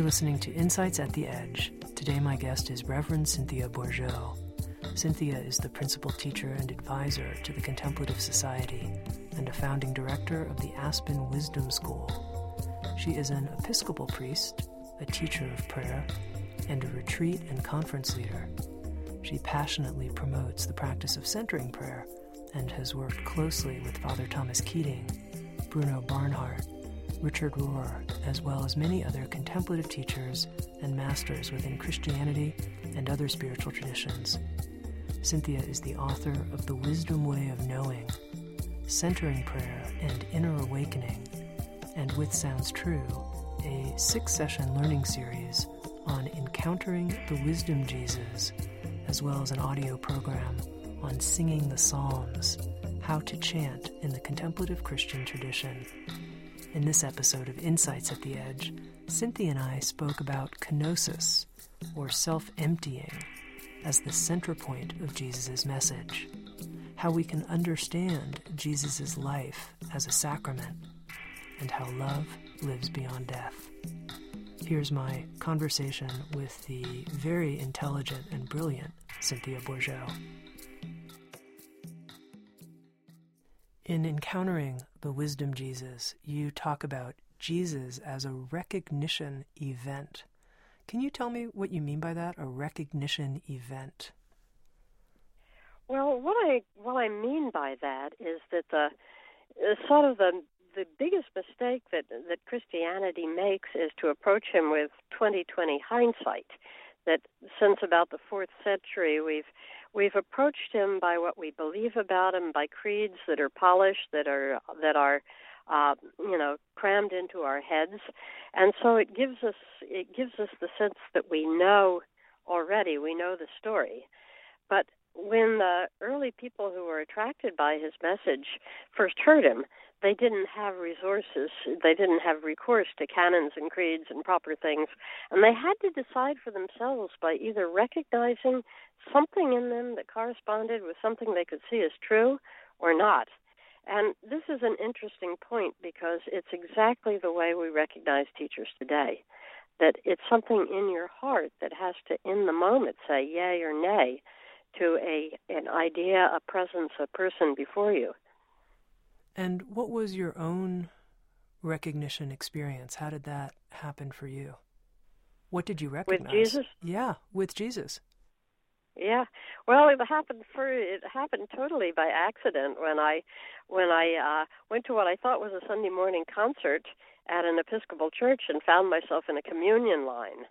You're listening to Insights at the Edge. Today, my guest is Reverend Cynthia Bourgeault. Cynthia is the principal teacher and advisor to the Contemplative Society and a founding director of the Aspen Wisdom School. She is an Episcopal priest, a teacher of prayer, and a retreat and conference leader. She passionately promotes the practice of centering prayer and has worked closely with Father Thomas Keating, Bruno Barnhart, Richard Rohr, as well as many other contemplative teachers and masters within Christianity and other spiritual traditions. Cynthia is the author of The Wisdom Way of Knowing, Centering Prayer and Inner Awakening, and with Sounds True, a six session learning series on encountering the wisdom Jesus, as well as an audio program on singing the Psalms, how to chant in the contemplative Christian tradition. In this episode of Insights at the Edge, Cynthia and I spoke about kenosis, or self emptying, as the center point of Jesus' message, how we can understand Jesus' life as a sacrament, and how love lives beyond death. Here's my conversation with the very intelligent and brilliant Cynthia Bourgeault. In encountering the wisdom Jesus, you talk about Jesus as a recognition event. Can you tell me what you mean by that, a recognition event? Well, what I what I mean by that is that the uh, sort of the the biggest mistake that that Christianity makes is to approach him with 2020 hindsight. That since about the fourth century, we've we've approached him by what we believe about him, by creeds that are polished, that are that are uh, you know crammed into our heads, and so it gives us it gives us the sense that we know already, we know the story, but when the early people who were attracted by his message first heard him, they didn't have resources. They didn't have recourse to canons and creeds and proper things. And they had to decide for themselves by either recognizing something in them that corresponded with something they could see as true or not. And this is an interesting point because it's exactly the way we recognize teachers today. That it's something in your heart that has to, in the moment, say yay or nay to a an idea, a presence, a person before you. And what was your own recognition experience? How did that happen for you? What did you recognize? With Jesus? Yeah, with Jesus. Yeah. Well, it happened for it happened totally by accident when I when I uh went to what I thought was a Sunday morning concert at an Episcopal church and found myself in a communion line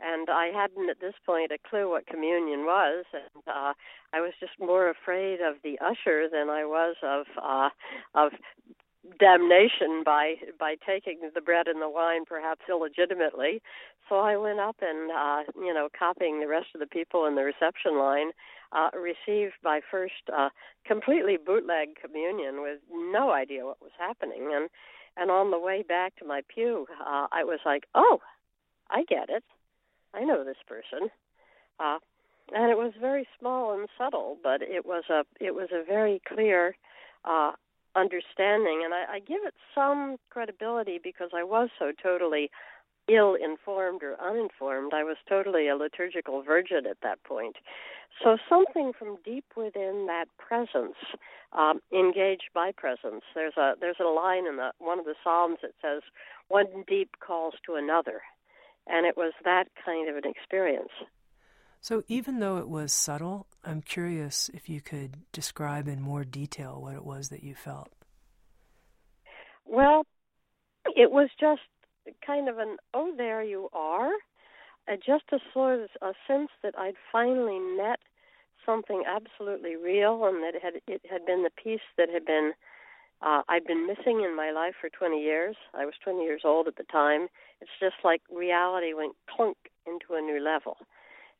and I hadn't at this point a clue what communion was, and uh, I was just more afraid of the usher than I was of uh, of damnation by by taking the bread and the wine perhaps illegitimately. So I went up and uh, you know, copying the rest of the people in the reception line, uh, received my first uh, completely bootleg communion with no idea what was happening, and and on the way back to my pew, uh, I was like, oh, I get it I know this person. Uh, and it was very small and subtle, but it was a it was a very clear uh, understanding, and I, I give it some credibility because I was so totally ill informed or uninformed. I was totally a liturgical virgin at that point. So something from deep within that presence, um, engaged by presence. There's a there's a line in the one of the psalms that says, "One deep calls to another." And it was that kind of an experience. So, even though it was subtle, I'm curious if you could describe in more detail what it was that you felt. Well, it was just kind of an, oh, there you are. Uh, just a sort of a sense that I'd finally met something absolutely real and that it had, it had been the piece that had been uh, I'd been missing in my life for 20 years. I was 20 years old at the time. It's just like reality went clunk into a new level.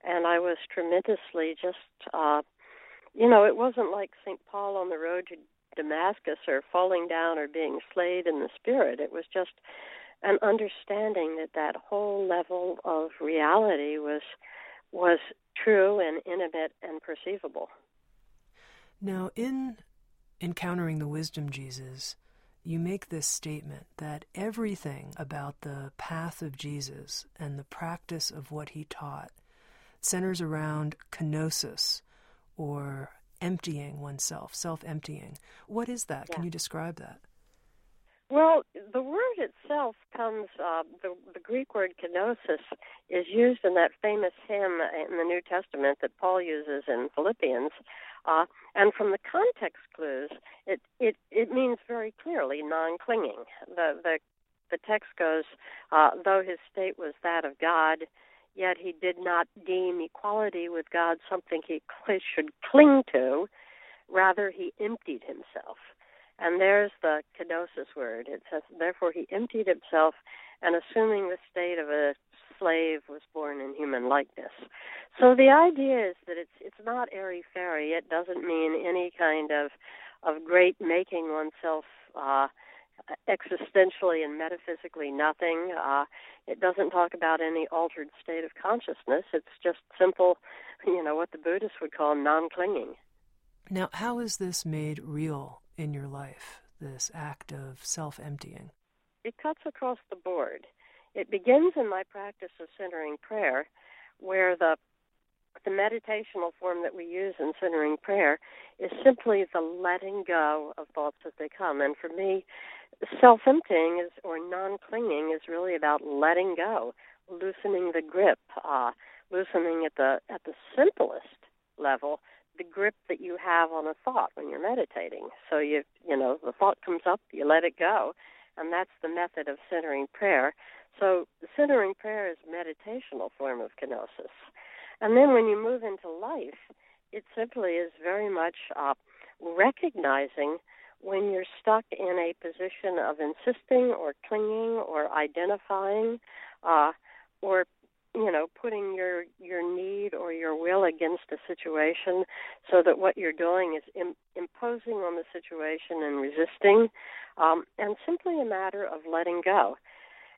And I was tremendously just, uh, you know, it wasn't like St. Paul on the road to Damascus or falling down or being slayed in the spirit. It was just an understanding that that whole level of reality was was true and intimate and perceivable. Now, in encountering the wisdom Jesus, you make this statement that everything about the path of Jesus and the practice of what he taught centers around kenosis or emptying oneself, self emptying. What is that? Yeah. Can you describe that? Well, the word itself comes, uh, the, the Greek word kenosis is used in that famous hymn in the New Testament that Paul uses in Philippians. Uh, and from the context clues, it, it, it means very clearly non clinging. The, the, the text goes, uh, though his state was that of God, yet he did not deem equality with God something he cl- should cling to. Rather, he emptied himself and there's the kenosis word. It says, therefore he emptied himself and assuming the state of a slave was born in human likeness. So the idea is that it's it's not airy fairy. It doesn't mean any kind of of great making oneself uh, existentially and metaphysically nothing. Uh, it doesn't talk about any altered state of consciousness. It's just simple, you know, what the Buddhists would call non-clinging. Now, how is this made real in your life, this act of self emptying? It cuts across the board. It begins in my practice of centering prayer, where the the meditational form that we use in centering prayer is simply the letting go of thoughts as they come. And for me, self emptying is or non clinging is really about letting go, loosening the grip, uh, loosening at the at the simplest level the grip that you have on a thought when you're meditating. So you you know the thought comes up, you let it go, and that's the method of centering prayer. So centering prayer is meditational form of kenosis. And then when you move into life, it simply is very much uh, recognizing when you're stuck in a position of insisting or clinging or identifying uh, or you know putting your your need or your will against a situation so that what you're doing is Im- imposing on the situation and resisting um, and simply a matter of letting go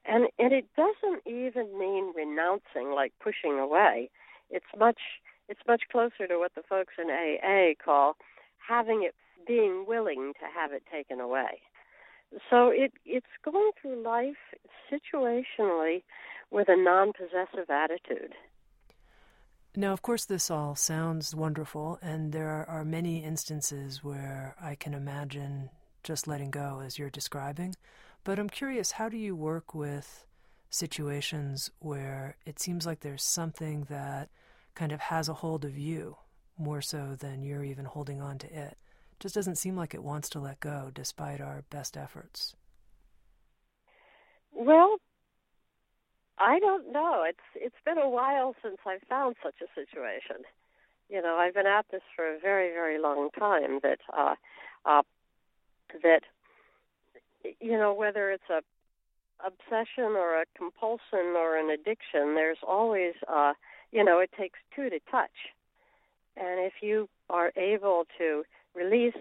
and and it doesn't even mean renouncing like pushing away it's much it's much closer to what the folks in AA call having it being willing to have it taken away so it it's going through life situationally with a non possessive attitude. Now, of course, this all sounds wonderful, and there are many instances where I can imagine just letting go as you're describing. But I'm curious, how do you work with situations where it seems like there's something that kind of has a hold of you more so than you're even holding on to it? Just doesn't seem like it wants to let go despite our best efforts. Well, I don't know. It's it's been a while since I've found such a situation. You know, I've been at this for a very very long time. That uh, uh, that you know whether it's a obsession or a compulsion or an addiction, there's always uh, you know it takes two to touch, and if you are able to release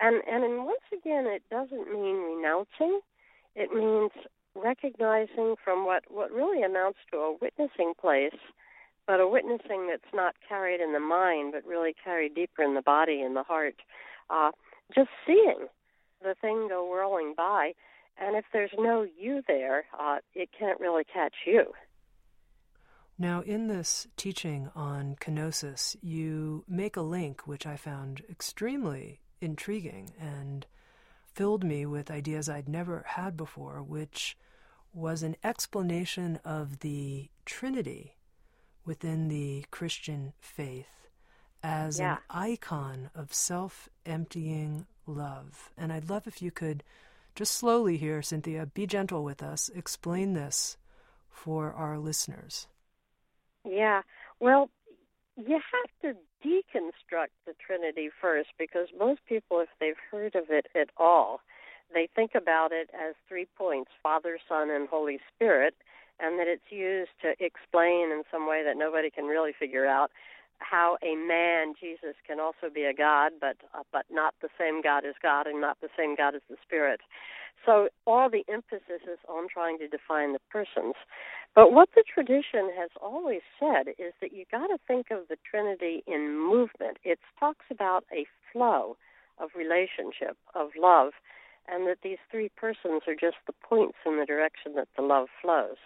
and and once again, it doesn't mean renouncing. It means recognizing from what, what really amounts to a witnessing place, but a witnessing that's not carried in the mind, but really carried deeper in the body and the heart. Uh, just seeing the thing go whirling by, and if there's no you there, uh, it can't really catch you. Now, in this teaching on kenosis, you make a link which I found extremely intriguing and filled me with ideas I'd never had before, which was an explanation of the Trinity within the Christian faith as yeah. an icon of self emptying love. And I'd love if you could just slowly here, Cynthia, be gentle with us, explain this for our listeners. Yeah. Well, you have to deconstruct the Trinity first because most people, if they've heard of it at all, they think about it as three points Father, Son, and Holy Spirit, and that it's used to explain in some way that nobody can really figure out how a man Jesus can also be a God, but uh, but not the same God as God, and not the same God as the Spirit. So all the emphasis is on trying to define the persons. But what the tradition has always said is that you got to think of the Trinity in movement. It talks about a flow of relationship, of love, and that these three persons are just the points in the direction that the love flows.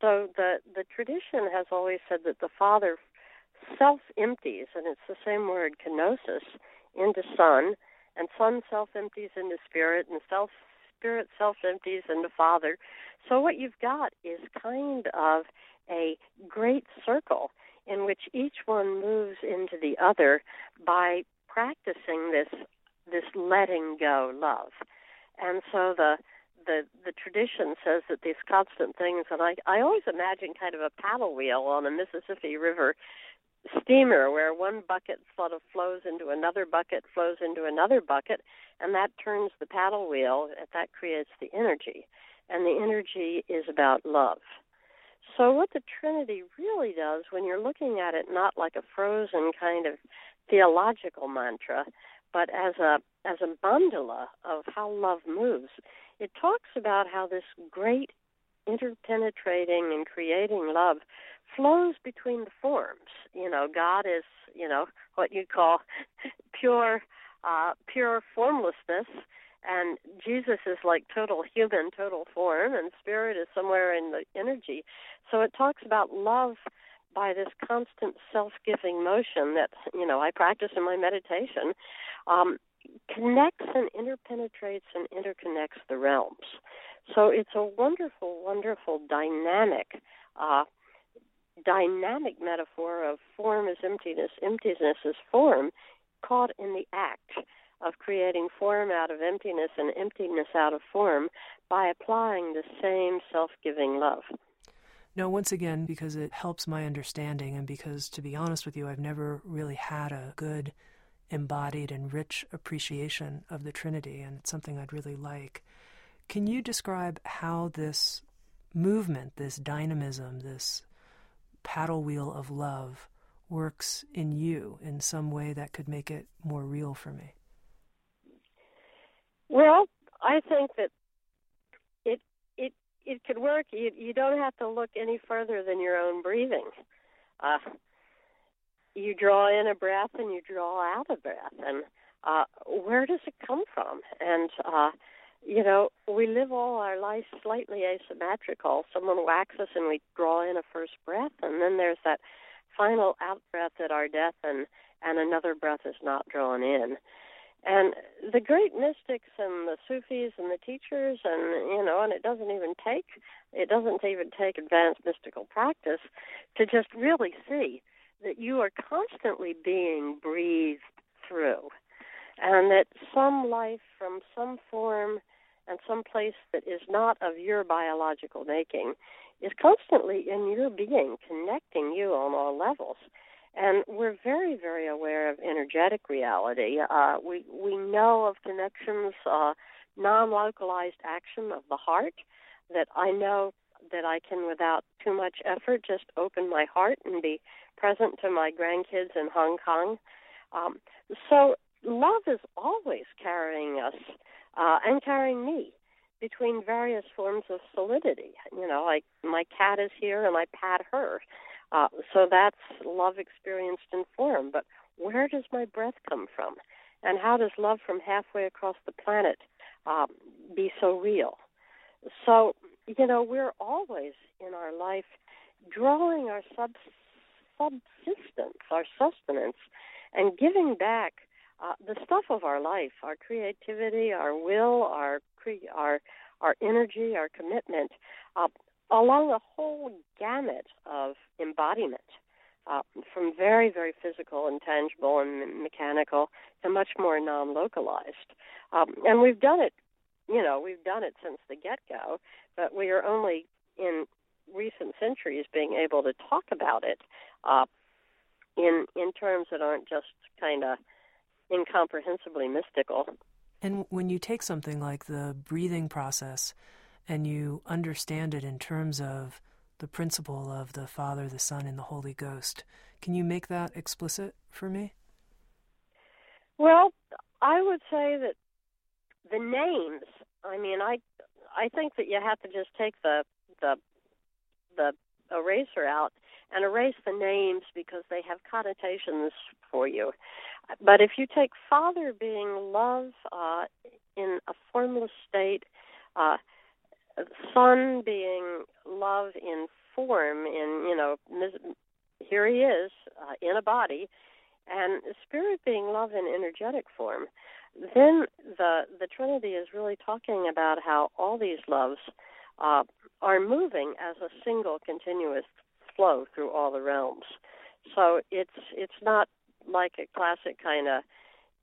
So the the tradition has always said that the Father self empties, and it's the same word, kenosis, into Son, and Son self empties into Spirit, and self Spirit self empties into Father. So what you've got is kind of a great circle in which each one moves into the other by practicing this this letting go love. And so the the the tradition says that these constant things and I I always imagine kind of a paddle wheel on a Mississippi River steamer where one bucket sort of flows into another bucket, flows into another bucket, and that turns the paddle wheel, and that creates the energy. And the energy is about love. So, what the Trinity really does, when you're looking at it not like a frozen kind of theological mantra, but as a as a mandala of how love moves, it talks about how this great interpenetrating and creating love flows between the forms. You know, God is, you know, what you call pure uh pure formlessness and Jesus is like total human, total form, and spirit is somewhere in the energy. So it talks about love by this constant self-giving motion that you know I practice in my meditation, um, connects and interpenetrates and interconnects the realms. So it's a wonderful, wonderful dynamic uh, dynamic metaphor of form is emptiness, emptiness is form, caught in the act of creating form out of emptiness and emptiness out of form by applying the same self giving love. No, once again, because it helps my understanding, and because, to be honest with you, I've never really had a good, embodied, and rich appreciation of the Trinity, and it's something I'd really like. Can you describe how this movement, this dynamism, this paddle wheel of love works in you in some way that could make it more real for me? Well, I think that it it it could work. You you don't have to look any further than your own breathing. Uh, you draw in a breath and you draw out a breath, and uh, where does it come from? And uh, you know, we live all our lives slightly asymmetrical. Someone whacks us and we draw in a first breath, and then there's that final out breath at our death, and and another breath is not drawn in. And the great mystics and the Sufis and the teachers, and you know, and it doesn't even take it doesn't even take advanced mystical practice to just really see that you are constantly being breathed through, and that some life from some form and some place that is not of your biological making is constantly in your being, connecting you on all levels. And we're very, very aware of energetic reality. Uh, we we know of connections, uh, non-localized action of the heart. That I know that I can, without too much effort, just open my heart and be present to my grandkids in Hong Kong. Um, so love is always carrying us uh, and carrying me between various forms of solidity. You know, like my cat is here and I pat her. Uh, so that's love experienced in form. But where does my breath come from? And how does love from halfway across the planet um, be so real? So, you know, we're always in our life drawing our sub- subsistence, our sustenance, and giving back uh, the stuff of our life, our creativity, our will, our cre- our our energy, our commitment, uh, along a whole gamut of embodiment, uh, from very very physical and tangible and mechanical to much more non-localized. Um, and we've done it, you know, we've done it since the get-go, but we are only in recent centuries being able to talk about it uh, in in terms that aren't just kind of incomprehensibly mystical. And when you take something like the breathing process and you understand it in terms of the principle of the Father, the Son, and the Holy Ghost, can you make that explicit for me? Well, I would say that the names. I mean, I I think that you have to just take the the the eraser out and erase the names because they have connotations for you. But if you take Father being love uh, in a formless state, uh, Son being love in form, in you know, here he is uh, in a body, and Spirit being love in energetic form, then the the Trinity is really talking about how all these loves uh, are moving as a single continuous flow through all the realms. So it's it's not like a classic kind of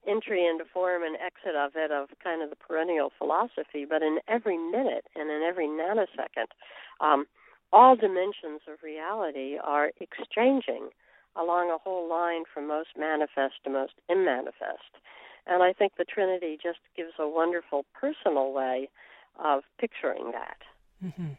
entry into form and exit of it of kind of the perennial philosophy, but in every minute and in every nanosecond, um, all dimensions of reality are exchanging along a whole line from most manifest to most immanifest. And I think the Trinity just gives a wonderful personal way of picturing that. Mm-hmm.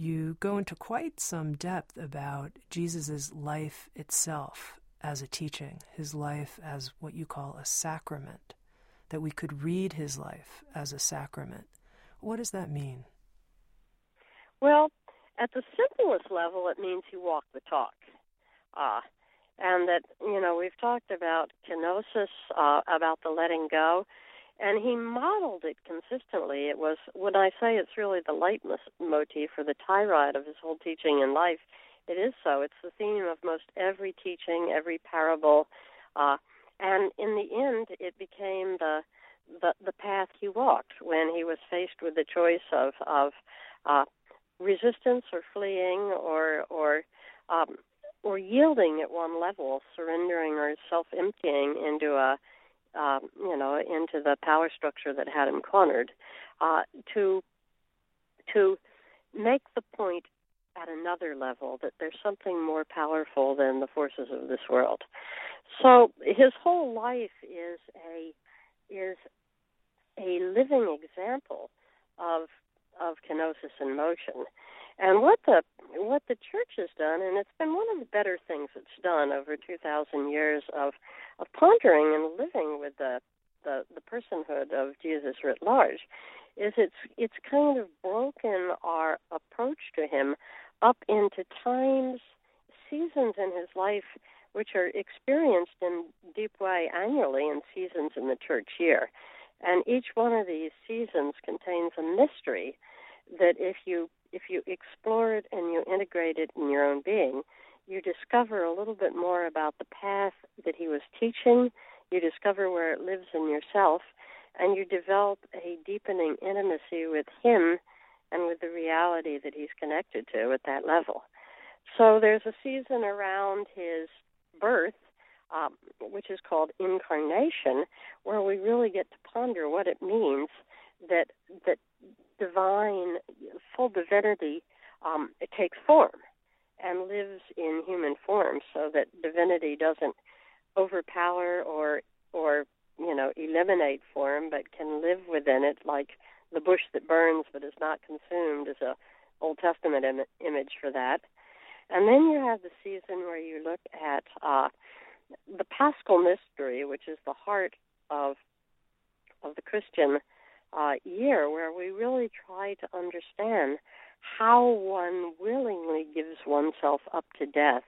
You go into quite some depth about Jesus' life itself as a teaching, his life as what you call a sacrament, that we could read his life as a sacrament. What does that mean? Well, at the simplest level, it means he walked the talk. Uh, and that, you know, we've talked about kenosis, uh, about the letting go, and he modeled it consistently. It was, when I say it's really the leitmotif for the tirade of his whole teaching in life, it is so. It's the theme of most every teaching, every parable, uh, and in the end, it became the the the path he walked when he was faced with the choice of of uh, resistance or fleeing or or um, or yielding at one level, surrendering or self-emptying into a um, you know into the power structure that had him cornered, uh, to to make the point at another level that there's something more powerful than the forces of this world. So his whole life is a is a living example of of kenosis in motion. And what the what the church has done, and it's been one of the better things it's done over two thousand years of of pondering and living with the the, the personhood of Jesus writ large, is it's it's kind of broken our approach to him up into times, seasons in his life which are experienced in deep way annually in seasons in the church year. And each one of these seasons contains a mystery that if you if you explore it and you integrate it in your own being, you discover a little bit more about the path that he was teaching, you discover where it lives in yourself, and you develop a deepening intimacy with him and with the reality that he's connected to at that level. So there's a season around his birth, um, which is called incarnation, where we really get to ponder what it means that that divine, full divinity, um, it takes form and lives in human form, so that divinity doesn't overpower or or you know eliminate form, but can live within it like the bush that burns but is not consumed is a Old Testament Im- image for that. And then you have the season where you look at uh, the Paschal mystery, which is the heart of of the Christian uh, year, where we really try to understand how one willingly gives oneself up to death,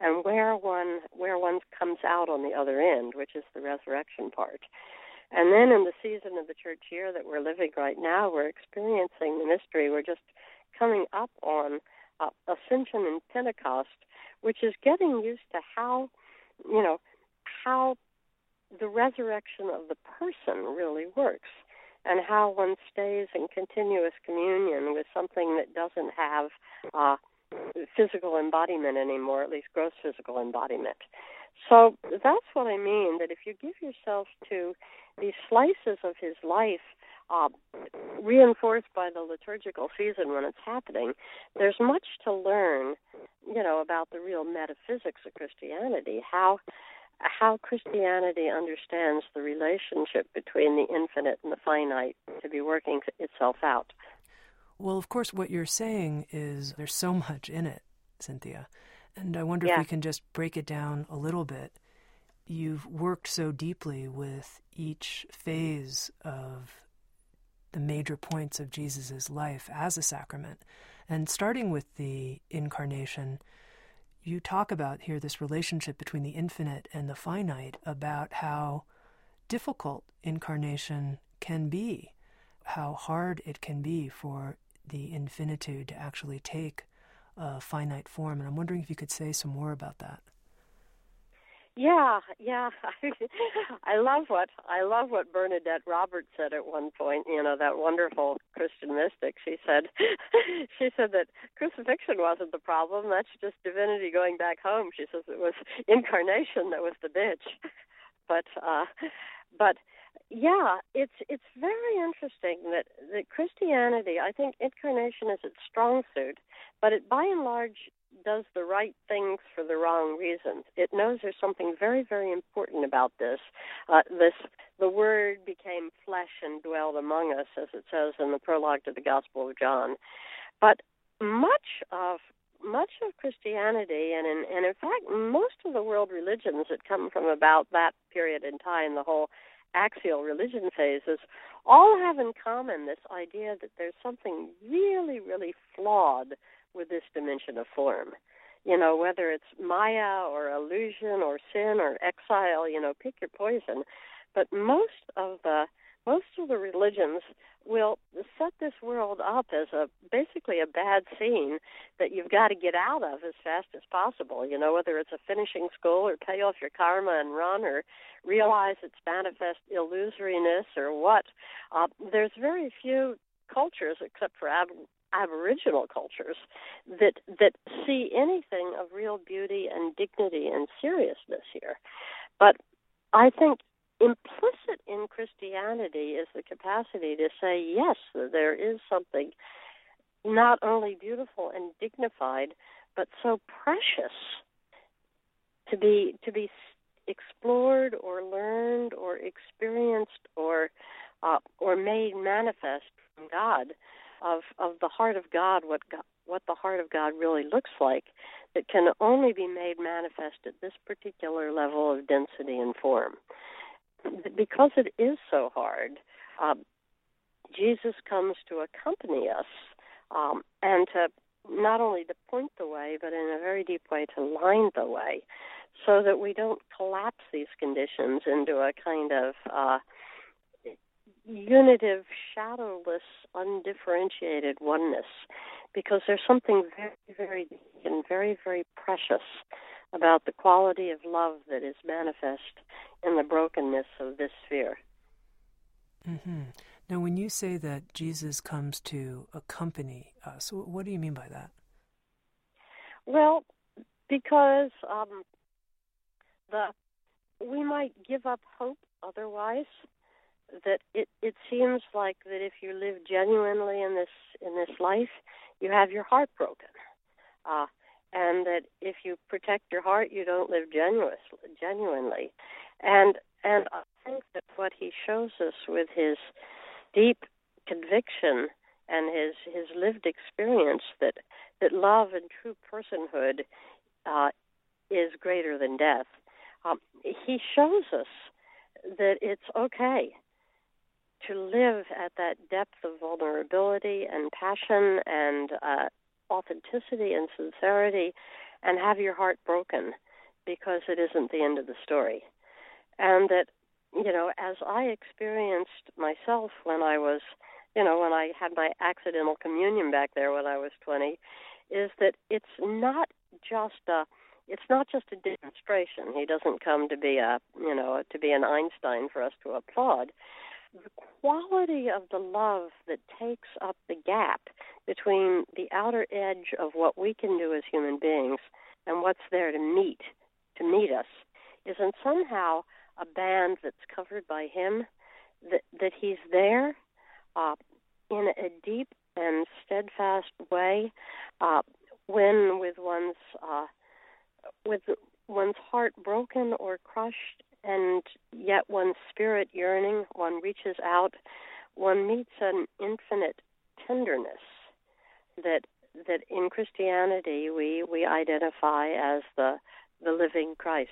and where one where one comes out on the other end, which is the resurrection part. And then in the season of the church year that we're living right now, we're experiencing the mystery. We're just coming up on uh, Ascension and Pentecost, which is getting used to how, you know, how the resurrection of the person really works and how one stays in continuous communion with something that doesn't have uh, physical embodiment anymore, at least gross physical embodiment. So that's what I mean, that if you give yourself to these slices of his life uh, reinforced by the liturgical season when it's happening, there's much to learn, you know, about the real metaphysics of Christianity, how how Christianity understands the relationship between the infinite and the finite to be working itself out. Well, of course, what you're saying is there's so much in it, Cynthia. And I wonder yeah. if we can just break it down a little bit. You've worked so deeply with each phase of the major points of Jesus' life as a sacrament. And starting with the incarnation, you talk about here this relationship between the infinite and the finite, about how difficult incarnation can be, how hard it can be for the infinitude to actually take a finite form. And I'm wondering if you could say some more about that. Yeah, yeah. I love what I love what Bernadette Roberts said at one point. You know that wonderful Christian mystic. She said, she said that crucifixion wasn't the problem. That's just divinity going back home. She says it was incarnation that was the bitch. But, uh, but yeah, it's it's very interesting that that Christianity. I think incarnation is its strong suit, but it by and large does the right things for the wrong reasons. It knows there's something very, very important about this. Uh, this the Word became flesh and dwelled among us, as it says in the prologue to the Gospel of John. But much of much of Christianity, and in, and in fact, most of the world religions that come from about that period in time, the whole axial religion phases, all have in common this idea that there's something really, really flawed with this dimension of form. You know, whether it's Maya or illusion or sin or exile, you know, pick your poison. But most of the most of the religions will set this world up as a basically a bad scene that you've got to get out of as fast as possible. You know, whether it's a finishing school or pay off your karma and run or realize its manifest illusoriness or what. Uh, there's very few cultures, except for ab- Aboriginal cultures that that see anything of real beauty and dignity and seriousness here. But I think implicit in Christianity is the capacity to say yes, there is something not only beautiful and dignified, but so precious to be to be explored or learned or experienced or uh, or made manifest from God of of the heart of God, what God, what the heart of God really looks like, that can only be made manifest at this particular level of density and form. Because it is so hard, um, Jesus comes to accompany us um, and to not only to point the way, but in a very deep way to line the way, so that we don't collapse these conditions into a kind of uh, unitive, shadowless, undifferentiated oneness, because there's something very, very deep and very, very precious about the quality of love that is manifest in the brokenness of this sphere. Mm-hmm. Now, when you say that Jesus comes to accompany us, what do you mean by that? Well, because um, the we might give up hope otherwise that it it seems like that if you live genuinely in this in this life, you have your heart broken, uh, and that if you protect your heart, you don't live genuous, genuinely, and and I think that what he shows us with his deep conviction and his his lived experience that that love and true personhood uh, is greater than death. Um, he shows us that it's okay to live at that depth of vulnerability and passion and uh, authenticity and sincerity and have your heart broken because it isn't the end of the story. And that, you know, as I experienced myself when I was, you know, when I had my accidental communion back there when I was 20, is that it's not just a it's not just a demonstration. He doesn't come to be a, you know, to be an Einstein for us to applaud the quality of the love that takes up the gap between the outer edge of what we can do as human beings and what's there to meet to meet us isn't somehow a band that's covered by him that that he's there uh, in a deep and steadfast way uh, when with one's uh, with one's heart broken or crushed, and yet one's spirit yearning, one reaches out, one meets an infinite tenderness that that in Christianity we we identify as the the living Christ.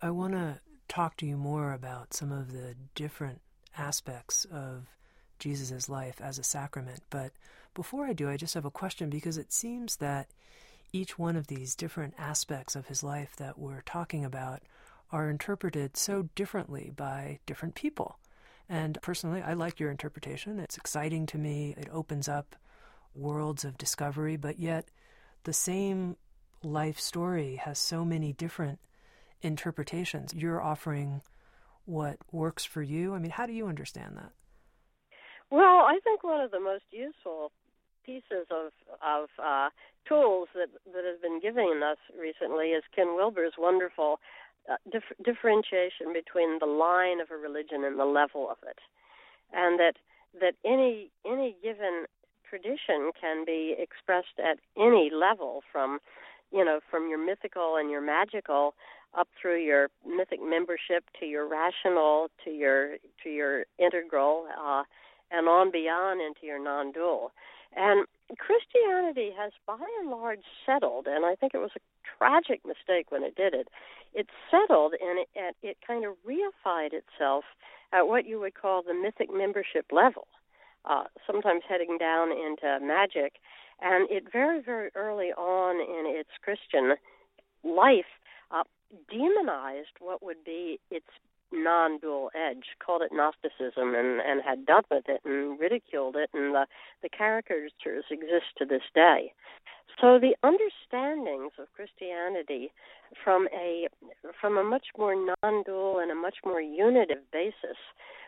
I want to talk to you more about some of the different aspects of Jesus' life as a sacrament, but before I do, I just have a question because it seems that each one of these different aspects of his life that we're talking about are interpreted so differently by different people. And personally, I like your interpretation. It's exciting to me. It opens up worlds of discovery, but yet the same life story has so many different interpretations. You're offering what works for you. I mean, how do you understand that? Well, I think one of the most useful pieces of of uh, tools that that have been given us recently is Ken Wilber's wonderful uh, dif- differentiation between the line of a religion and the level of it, and that that any any given tradition can be expressed at any level from you know from your mythical and your magical up through your mythic membership to your rational to your to your integral uh, and on beyond into your non-dual and Christianity has by and large settled, and I think it was a tragic mistake when it did it. It settled and it, and it kind of reified itself at what you would call the mythic membership level, uh, sometimes heading down into magic. And it very, very early on in its Christian life uh, demonized what would be its non-dual edge, called it Gnosticism, and and had done with it and ridiculed it, and the the caricatures exist to this day. So the understandings of Christianity from a from a much more non-dual and a much more unitive basis,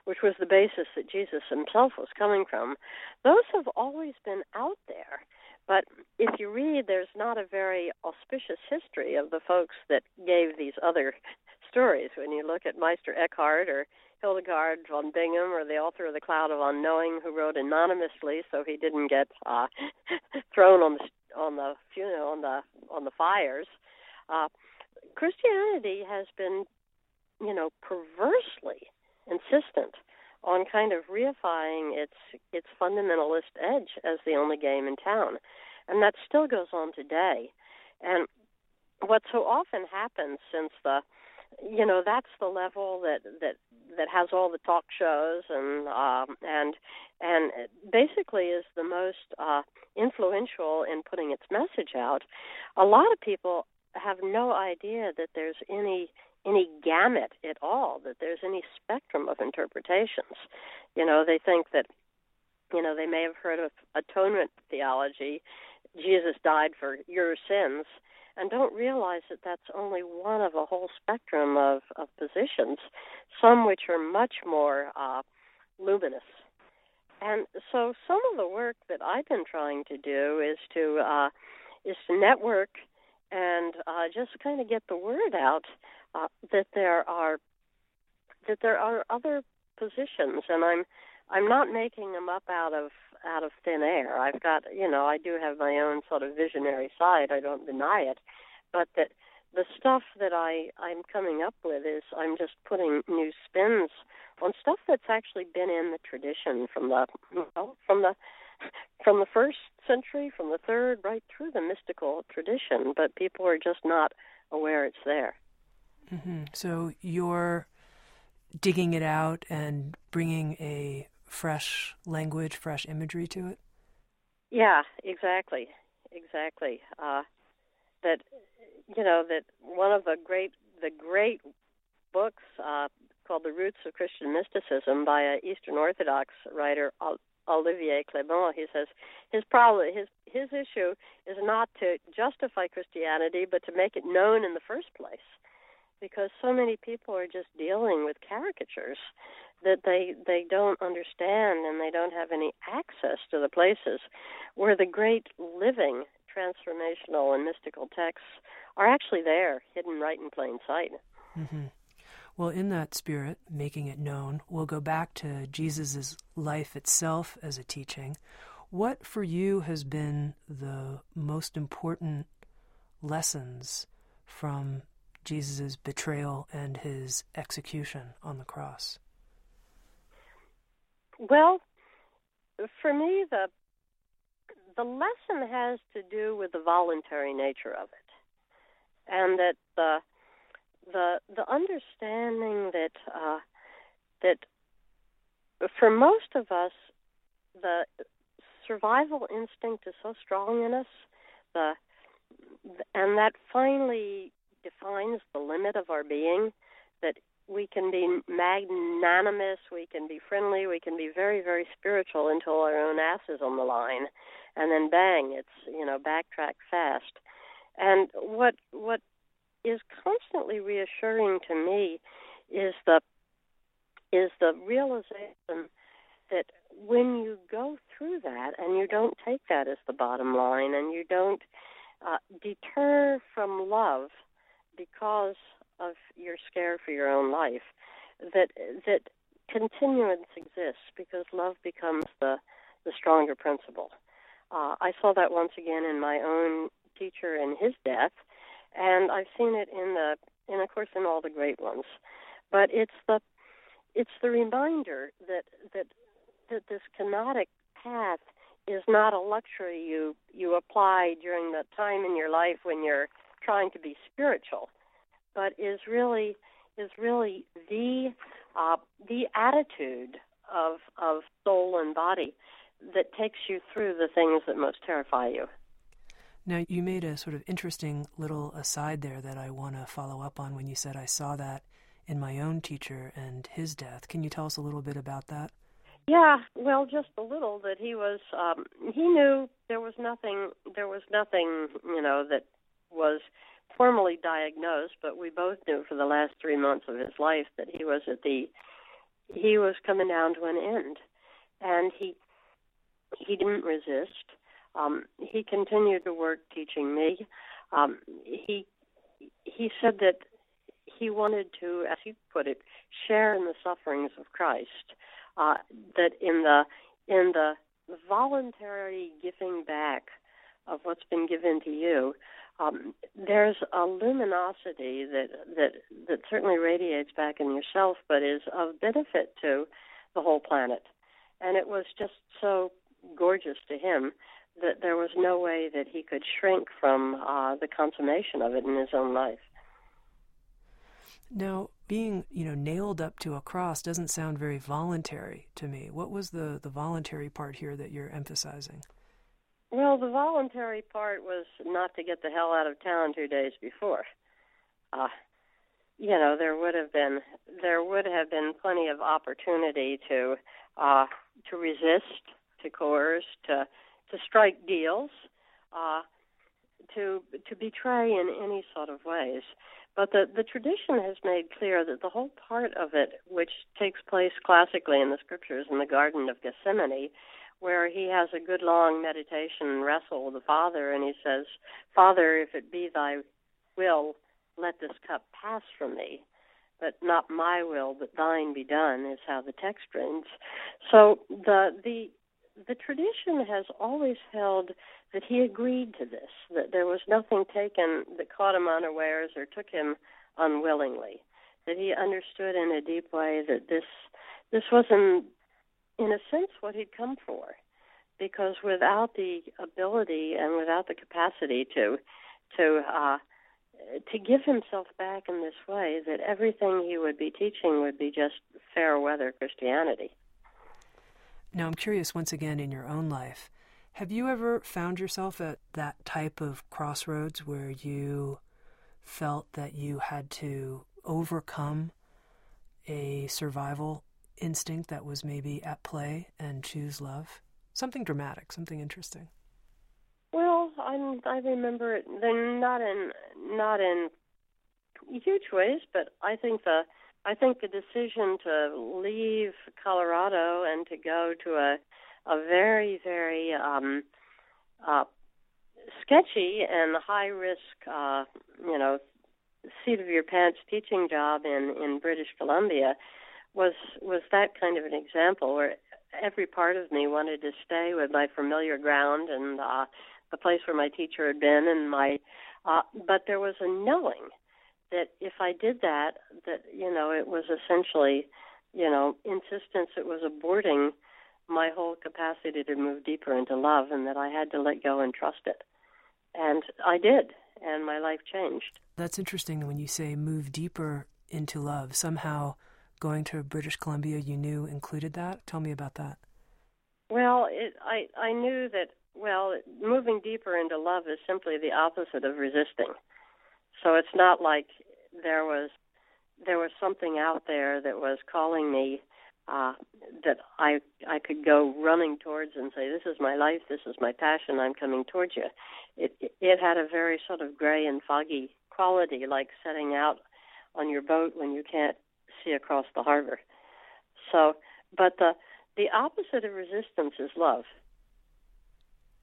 which was the basis that Jesus himself was coming from, those have always been out there. But if you read, there's not a very auspicious history of the folks that gave these other stories. When you look at Meister Eckhart or Hildegard von Bingen or the author of The Cloud of Unknowing, who wrote anonymously so he didn't get uh, thrown on the on the you know on the on the fires. Uh, Christianity has been, you know, perversely insistent on kind of reifying its its fundamentalist edge as the only game in town, and that still goes on today. And what so often happens since the you know that's the level that that that has all the talk shows and um and and basically is the most uh influential in putting its message out. A lot of people have no idea that there's any any gamut at all that there's any spectrum of interpretations. You know they think that you know they may have heard of atonement theology. Jesus died for your sins and don't realize that that's only one of a whole spectrum of, of positions, some which are much more uh, luminous. And so, some of the work that I've been trying to do is to uh, is to network and uh, just kind of get the word out uh, that there are that there are other positions, and I'm I'm not making them up out of out of thin air. I've got, you know, I do have my own sort of visionary side. I don't deny it, but that the stuff that I I'm coming up with is I'm just putting new spins on stuff that's actually been in the tradition from the from the from the first century, from the third, right through the mystical tradition, but people are just not aware it's there. Mm-hmm. So you're digging it out and bringing a fresh language, fresh imagery to it? Yeah, exactly, exactly. Uh, that you know that one of the great the great books uh, called The Roots of Christian Mysticism by an Eastern Orthodox writer Olivier Clément. He says his problem his his issue is not to justify Christianity, but to make it known in the first place, because so many people are just dealing with caricatures that they they don't understand and they don't have any access to the places where the great living transformational and mystical texts are actually there hidden right in plain sight mm-hmm. well in that spirit making it known we'll go back to jesus' life itself as a teaching what for you has been the most important lessons from Jesus' betrayal and his execution on the cross? Well, for me, the the lesson has to do with the voluntary nature of it, and that the the the understanding that uh, that for most of us, the survival instinct is so strong in us, the and that finally defines the limit of our being. That we can be magnanimous, we can be friendly, we can be very, very spiritual until our own ass is on the line, and then bang, it's you know backtrack fast. And what what is constantly reassuring to me is the is the realization that when you go through that and you don't take that as the bottom line and you don't uh, deter from love because of your scare for your own life, that that continuance exists because love becomes the the stronger principle. Uh, I saw that once again in my own teacher and his death, and I've seen it in the and of course in all the great ones. But it's the it's the reminder that that that this kenotic path is not a luxury you you apply during the time in your life when you're trying to be spiritual, but is really is really the uh, the attitude of of soul and body that takes you through the things that most terrify you. Now, you made a sort of interesting little aside there that I want to follow up on when you said, I saw that in my own teacher and his death. Can you tell us a little bit about that? Yeah, well, just a little. That he was, um, he knew there was nothing, there was nothing, you know, that was formally diagnosed, but we both knew for the last three months of his life that he was at the, he was coming down to an end, and he, he didn't resist. Um, he continued to work teaching me. Um, he he said that he wanted to, as he put it, share in the sufferings of Christ. Uh, that in the in the voluntary giving back of what's been given to you, um, there's a luminosity that that that certainly radiates back in yourself, but is of benefit to the whole planet. And it was just so gorgeous to him that there was no way that he could shrink from uh, the consummation of it in his own life. Now, being you know nailed up to a cross doesn't sound very voluntary to me. What was the the voluntary part here that you're emphasizing? Well, the voluntary part was not to get the hell out of town two days before. Uh, you know, there would have been there would have been plenty of opportunity to uh, to resist, to coerce, to to strike deals, uh, to to betray in any sort of ways. But the, the tradition has made clear that the whole part of it, which takes place classically in the scriptures in the Garden of Gethsemane, where he has a good long meditation and wrestle with the Father, and he says, Father, if it be thy will, let this cup pass from me. But not my will, but thine be done, is how the text reads. So the the the tradition has always held that he agreed to this, that there was nothing taken that caught him unawares or took him unwillingly, that he understood in a deep way that this this was in a sense what he'd come for, because without the ability and without the capacity to to uh, to give himself back in this way, that everything he would be teaching would be just fair weather Christianity. Now, I'm curious once again in your own life, have you ever found yourself at that type of crossroads where you felt that you had to overcome a survival instinct that was maybe at play and choose love? Something dramatic, something interesting. Well, I'm, I remember it. Then not in not in huge ways, but I think the I think the decision to leave Colorado and to go to a a very very um, uh, sketchy and high risk, uh, you know, seat of your pants teaching job in in British Columbia was was that kind of an example where every part of me wanted to stay with my familiar ground and uh, the place where my teacher had been and my Uh, but there was a knowing that if I did that, that you know, it was essentially, you know, insistence. It was aborting my whole capacity to move deeper into love, and that I had to let go and trust it. And I did, and my life changed. That's interesting when you say move deeper into love. Somehow, going to British Columbia, you knew included that. Tell me about that. Well, it, I I knew that. Well, moving deeper into love is simply the opposite of resisting. So it's not like there was there was something out there that was calling me uh, that I I could go running towards and say, "This is my life. This is my passion. I'm coming towards you." It it had a very sort of gray and foggy quality, like setting out on your boat when you can't see across the harbor. So, but the the opposite of resistance is love.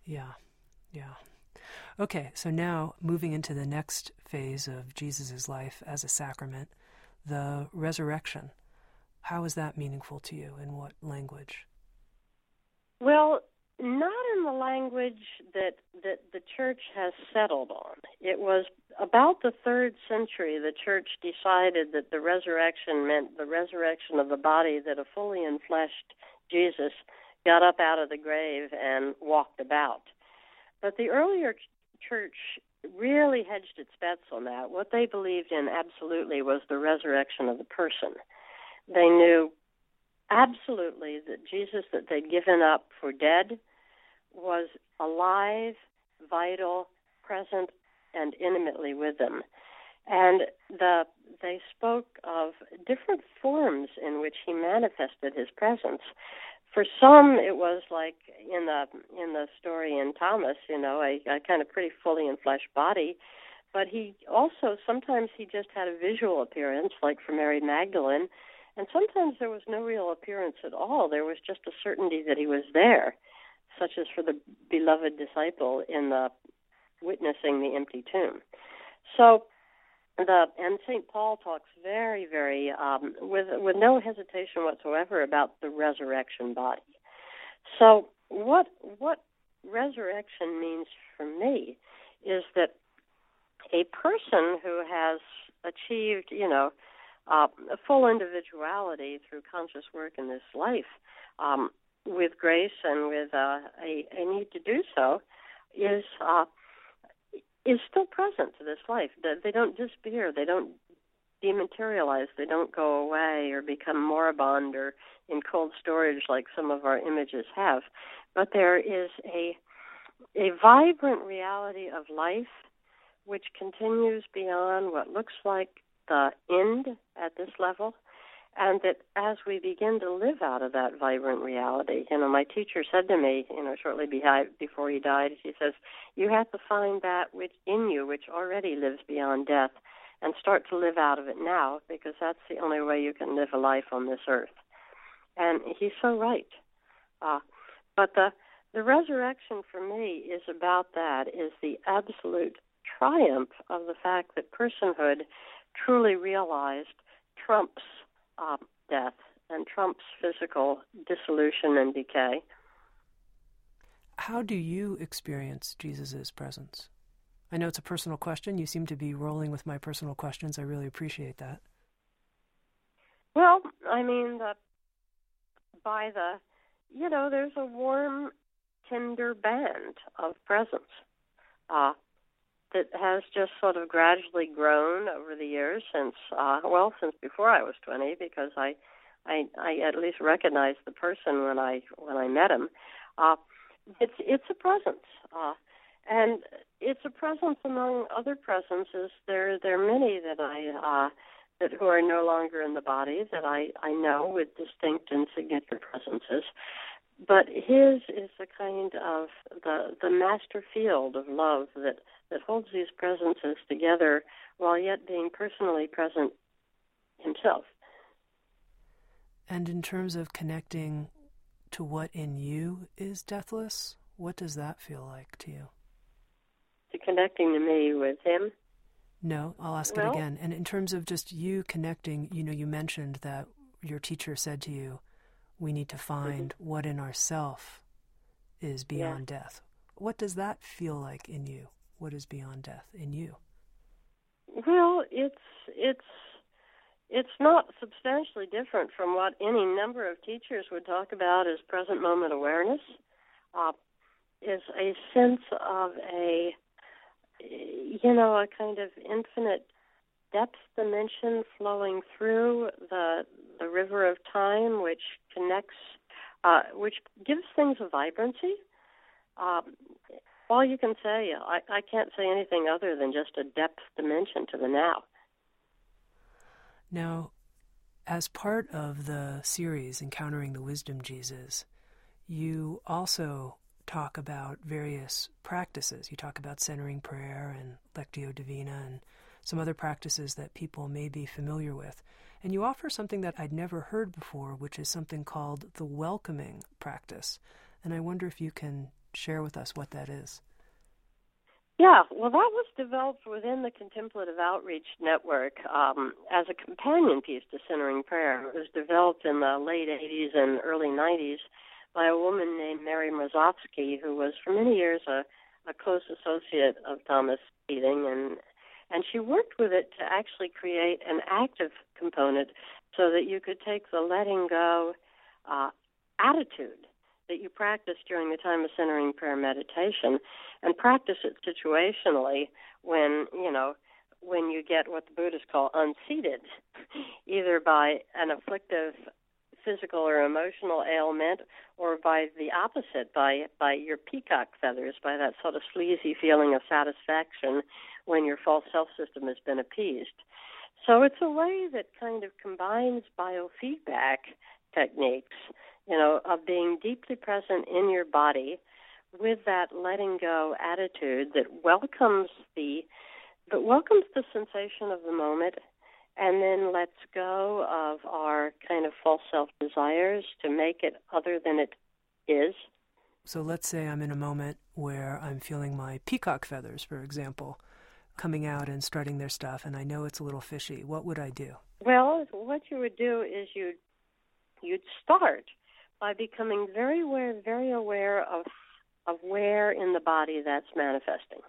Yeah, yeah. Okay, so now moving into the next phase of Jesus' life as a sacrament, the resurrection. How is that meaningful to you? In what language? Well, not in the language that that the church has settled on. It was about the third century the church decided that the resurrection meant the resurrection of the body that a fully enfleshed Jesus got up out of the grave and walked about. But the earlier church really hedged its bets on that. What they believed in absolutely was the resurrection of the person. They knew absolutely that Jesus that they'd given up for dead was alive, vital, present, and intimately with them. And the they spoke of different forms in which he manifested his presence. For some, it was like in the in the story in Thomas, you know, a, a kind of pretty fully in flesh body. But he also sometimes he just had a visual appearance, like for Mary Magdalene, and sometimes there was no real appearance at all. There was just a certainty that he was there, such as for the beloved disciple in the witnessing the empty tomb. So the and St. Paul talks very, very um, with with no hesitation whatsoever about the resurrection body. So what what resurrection means for me is that a person who has achieved, you know, uh, full individuality through conscious work in this life, um, with grace and with uh, a, a need to do so, is uh, is still present to this life. They don't disappear. They don't dematerialize. They don't go away or become moribund or in cold storage like some of our images have. But there is a a vibrant reality of life which continues beyond what looks like the end at this level and that as we begin to live out of that vibrant reality, you know, my teacher said to me, you know, shortly before he died, he says, you have to find that which in you, which already lives beyond death, and start to live out of it now, because that's the only way you can live a life on this earth. And he's so right. Uh, but the the resurrection for me is about that, is the absolute triumph of the fact that personhood truly realized trumps um, death and trumps physical dissolution and decay. How do you experience Jesus' presence? I know it's a personal question. You seem to be rolling with my personal questions. I really appreciate that. Well, I mean, the, by the, you know, there's a warm, tender band of presence. Uh, that has just sort of gradually grown over the years since uh well since before I was 20 because I I I at least recognized the person when I when I met him. Uh it's it's a presence uh and it's a presence among other presences. There there are many that I uh that who are no longer in the body that I I know with distinct and significant presences but his is the kind of the the master field of love that that holds these presences together while yet being personally present himself. And in terms of connecting to what in you is deathless, what does that feel like to you? To connecting to me with him? No, I'll ask well, it again. And in terms of just you connecting, you know, you mentioned that your teacher said to you, we need to find mm-hmm. what in ourself is beyond yeah. death. What does that feel like in you? what is beyond death in you? Well, it's it's it's not substantially different from what any number of teachers would talk about as present moment awareness. Uh, is a sense of a you know a kind of infinite depth dimension flowing through the the river of time, which connects, uh, which gives things a vibrancy. Um, all you can say, I, I can't say anything other than just a depth dimension to the now. Now, as part of the series Encountering the Wisdom Jesus, you also talk about various practices. You talk about centering prayer and Lectio Divina and some other practices that people may be familiar with. And you offer something that I'd never heard before, which is something called the welcoming practice. And I wonder if you can share with us what that is. Yeah, well, that was developed within the Contemplative Outreach Network um, as a companion piece to Centering Prayer. It was developed in the late 80s and early 90s by a woman named Mary Mrozowski, who was for many years a, a close associate of Thomas Keating, and and she worked with it to actually create an active component so that you could take the letting go uh, attitude that you practice during the time of centering prayer meditation and practice it situationally when you know when you get what the Buddhists call unseated, either by an afflictive physical or emotional ailment, or by the opposite, by by your peacock feathers, by that sort of sleazy feeling of satisfaction when your false self system has been appeased. So it's a way that kind of combines biofeedback techniques, you know, of being deeply present in your body with that letting go attitude that welcomes the that welcomes the sensation of the moment and then lets go of our kind of false self desires to make it other than it is. So let's say I'm in a moment where I'm feeling my peacock feathers, for example, coming out and strutting their stuff, and I know it's a little fishy. What would I do? Well, what you would do is you'd you'd start by becoming very aware, very aware of of where in the body that's manifesting.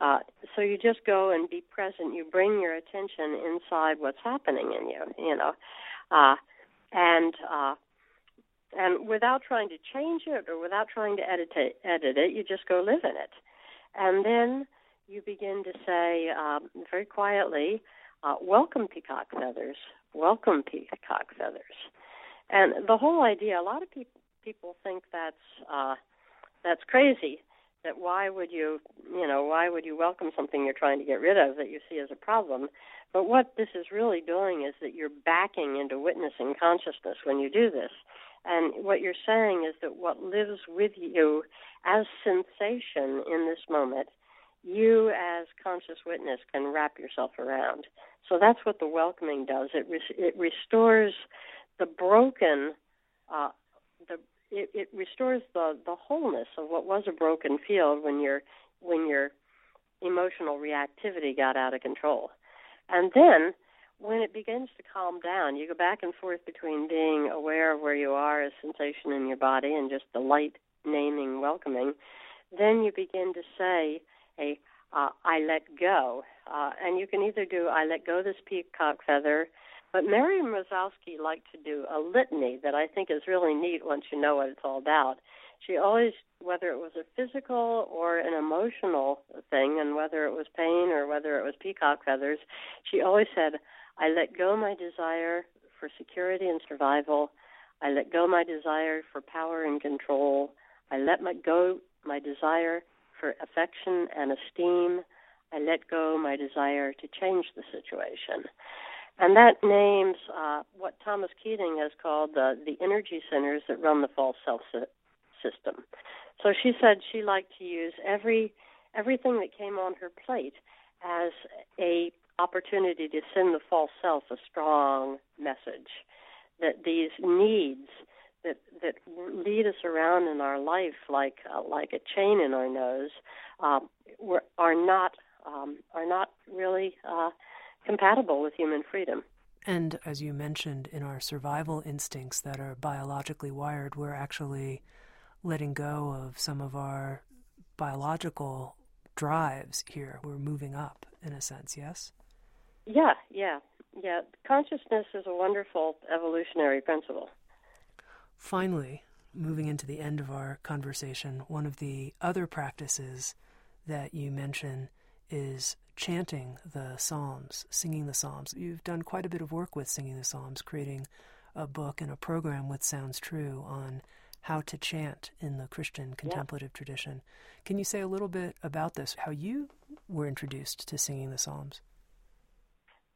Uh, so you just go and be present. You bring your attention inside what's happening in you, you know, uh, and uh, and without trying to change it or without trying to edit it, edit it, you just go live in it, and then you begin to say um, very quietly, uh, "Welcome, peacock feathers. Welcome, peacock feathers." And the whole idea, a lot of people people think that's uh, that's crazy that why would you you know why would you welcome something you're trying to get rid of that you see as a problem but what this is really doing is that you're backing into witnessing consciousness when you do this and what you're saying is that what lives with you as sensation in this moment you as conscious witness can wrap yourself around so that's what the welcoming does it it restores the broken uh, the it, it restores the the wholeness of what was a broken field when your when your emotional reactivity got out of control. And then when it begins to calm down, you go back and forth between being aware of where you are as sensation in your body and just the light naming welcoming. Then you begin to say a uh, I let go. Uh, and you can either do I let go this peacock feather but Mary Mrozowski liked to do a litany that I think is really neat once you know what it's all about. She always, whether it was a physical or an emotional thing, and whether it was pain or whether it was peacock feathers, she always said, I let go my desire for security and survival. I let go my desire for power and control. I let my go my desire for affection and esteem. I let go my desire to change the situation. And that names uh, what Thomas Keating has called the, the energy centers that run the false self system. So she said she liked to use every everything that came on her plate as a opportunity to send the false self a strong message that these needs that that lead us around in our life like uh, like a chain in our nose um, were, are not um, are not really uh, compatible with human freedom. And as you mentioned, in our survival instincts that are biologically wired, we're actually letting go of some of our biological drives here. We're moving up in a sense, yes? Yeah, yeah, yeah. Consciousness is a wonderful evolutionary principle. Finally, moving into the end of our conversation, one of the other practices that you mention is chanting the Psalms, singing the Psalms. You've done quite a bit of work with singing the Psalms, creating a book and a program with Sounds True on how to chant in the Christian contemplative yeah. tradition. Can you say a little bit about this, how you were introduced to singing the Psalms?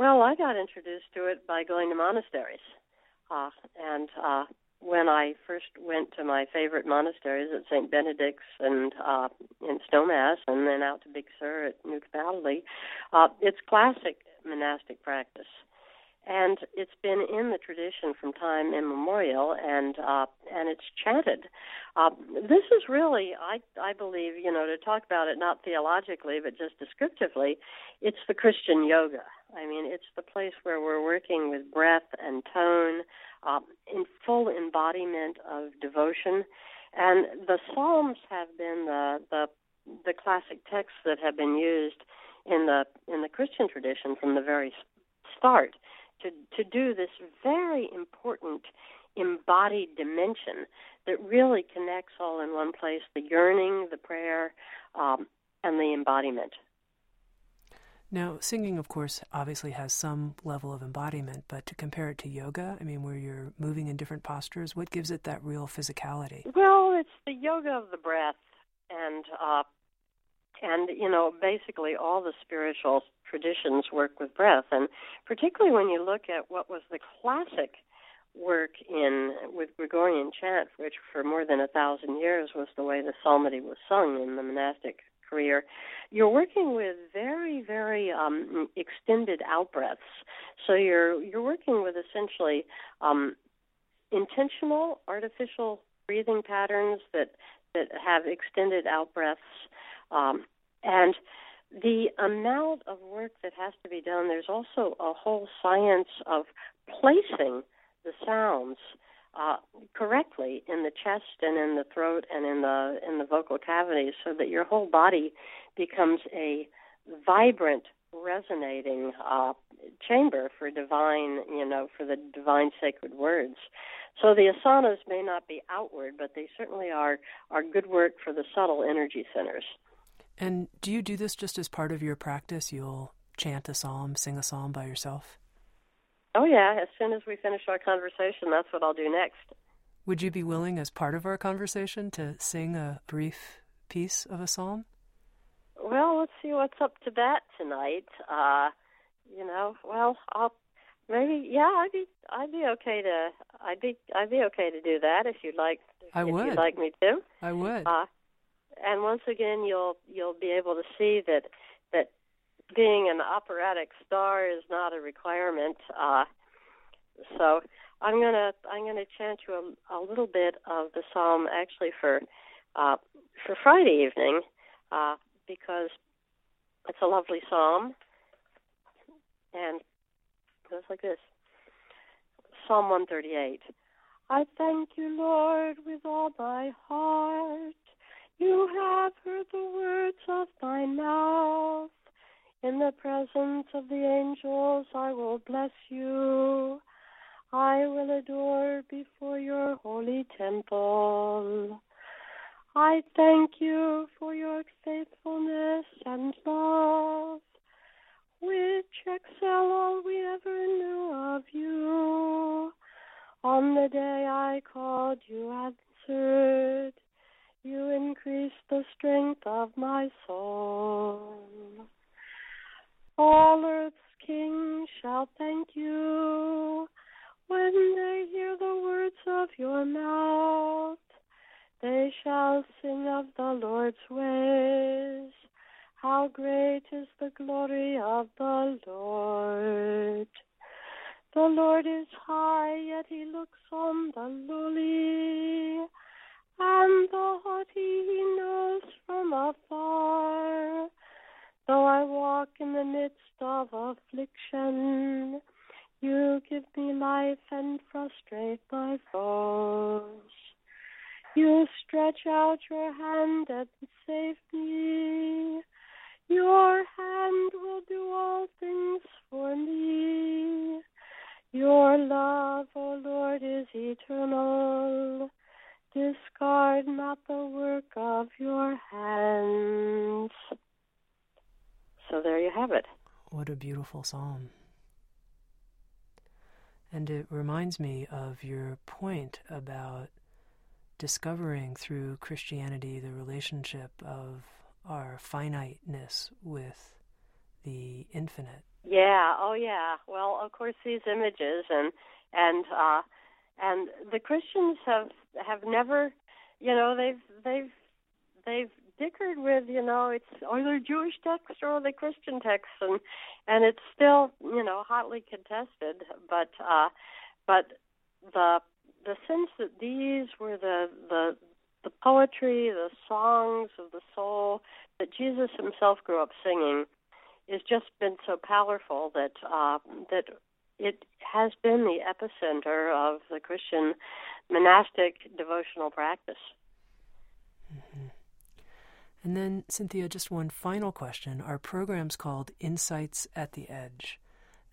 Well, I got introduced to it by going to monasteries. Uh, and uh, when I first went to my favorite monasteries at St. Benedict's and uh, in Snowmass and then out to Big Sur at New Camaldoli, uh, it's classic monastic practice and it's been in the tradition from time immemorial, and uh, and it's chanted. Uh, this is really, I I believe, you know, to talk about it not theologically but just descriptively, it's the Christian yoga. I mean, it's the place where we're working with breath and tone, uh, in full embodiment of devotion, and the Psalms have been the the the classic texts that have been used in the in the Christian tradition from the very start to, to do this very important embodied dimension that really connects all in one place the yearning, the prayer, um, and the embodiment. Now, singing, of course, obviously has some level of embodiment, but to compare it to yoga, I mean, where you're moving in different postures, what gives it that real physicality? Well, it's the yoga of the breath, and uh, and you know, basically all the spiritual traditions work with breath, and particularly when you look at what was the classic work in with Gregorian chant, which for more than a thousand years was the way the psalmody was sung in the monastic career, you're working with very, very um, extended out breaths. So you're you're working with essentially um, intentional, artificial breathing patterns that that have extended out breaths, um, and the amount of work that has to be done, there's also a whole science of placing the sounds uh, correctly in the chest and in the throat and in the in the vocal cavities, so that your whole body becomes a vibrant, resonating uh, chamber for divine, you know, for the divine sacred words. So the asanas may not be outward, but they certainly are are good work for the subtle energy centers. And do you do this just as part of your practice? You'll chant a psalm, sing a psalm by yourself? Oh, yeah. As soon as we finish our conversation, that's what I'll do next. Would you be willing, as part of our conversation, to sing a brief piece of a psalm? Well, let's see what's up to bat tonight. Uh, you know, well, I'll maybe yeah, I'd be I'd be okay to I'd be I'd be okay to do that if you'd like. I if would. You'd like me to? I would. Uh, and once again you'll you'll be able to see that that being an operatic star is not a requirement. Uh, so I'm gonna I'm gonna chant you a, a little bit of the psalm actually for uh, for Friday evening uh, because it's a lovely psalm and it goes like this. Psalm 138. I thank you, Lord, with all my heart. You have heard the words of my mouth. In the presence of the angels, I will bless you. I will adore before your holy temple. I thank you for your faithfulness and love, which excel all we ever knew of you. On the day I called, you answered. You increase the strength of my soul. All earth's kings shall thank you when they hear the words of your mouth. They shall sing of the Lord's ways. How great is the glory of the Lord. The Lord is high, yet he looks on the lowly and the haughty he knows from afar. Though I walk in the midst of affliction, you give me life and frustrate my foes. You stretch out your hand and save me. Your hand will do all things for me. Your love, O oh Lord, is eternal. Discard not the work of your hands. So there you have it. What a beautiful psalm. And it reminds me of your point about discovering through Christianity the relationship of our finiteness with the infinite. Yeah, oh yeah. Well, of course these images and and uh and the Christians have have never, you know, they've they've they've dickered with, you know, it's either Jewish text or the Christian text, and and it's still, you know, hotly contested. But uh, but the the sense that these were the the the poetry, the songs of the soul that Jesus himself grew up singing, has just been so powerful that uh, that it has been the epicenter of the Christian monastic devotional practice. And then, Cynthia, just one final question. Our program's called Insights at the Edge.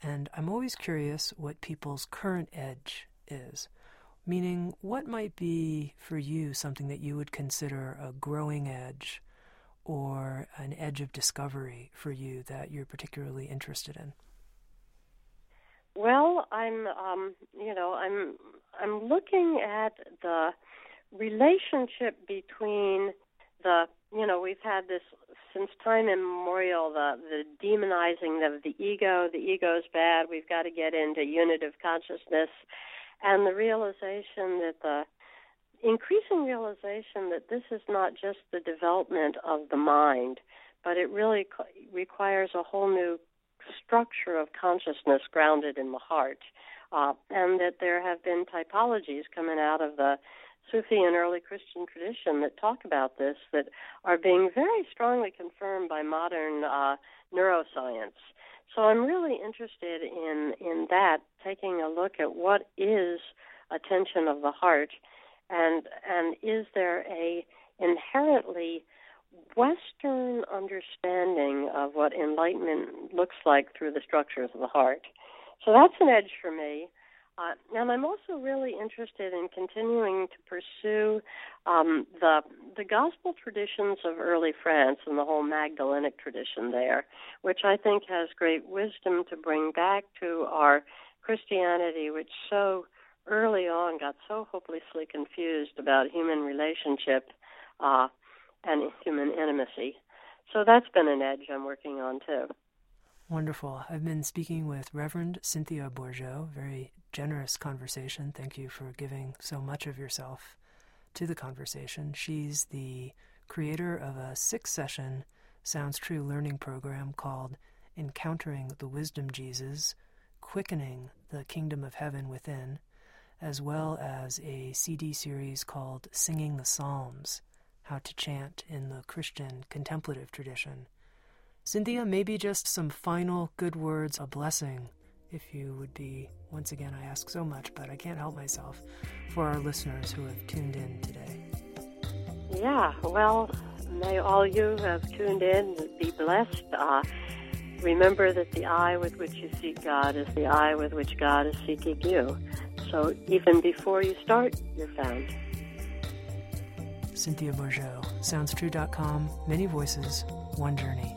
And I'm always curious what people's current edge is. Meaning, what might be for you something that you would consider a growing edge or an edge of discovery for you that you're particularly interested in? Well, I'm, um, you know, I'm, I'm looking at the relationship between the you know we've had this since time immemorial the the demonizing of the ego. The ego is bad. We've got to get into unitive consciousness. And the realization that the increasing realization that this is not just the development of the mind but it really requires a whole new structure of consciousness grounded in the heart. Uh, and that there have been typologies coming out of the Sufi and early Christian tradition that talk about this that are being very strongly confirmed by modern uh, neuroscience. So I'm really interested in in that, taking a look at what is attention of the heart, and and is there a inherently Western understanding of what enlightenment looks like through the structures of the heart. So that's an edge for me. Uh, and I'm also really interested in continuing to pursue um, the the gospel traditions of early France and the whole Magdalenic tradition there, which I think has great wisdom to bring back to our Christianity, which so early on got so hopelessly confused about human relationship uh, and human intimacy. So that's been an edge I'm working on too. Wonderful. I've been speaking with Reverend Cynthia Bourgeault. very generous conversation. Thank you for giving so much of yourself to the conversation. She's the creator of a six session Sounds True learning program called Encountering the Wisdom Jesus, Quickening the Kingdom of Heaven Within, as well as a CD series called Singing the Psalms How to Chant in the Christian Contemplative Tradition. Cynthia, maybe just some final good words, a blessing if you would be, once again, I ask so much, but I can't help myself, for our listeners who have tuned in today. Yeah, well, may all you who have tuned in be blessed. Uh, remember that the eye with which you seek God is the eye with which God is seeking you. So even before you start, you're found. Cynthia Bourgeault, SoundsTrue.com, many voices, one journey.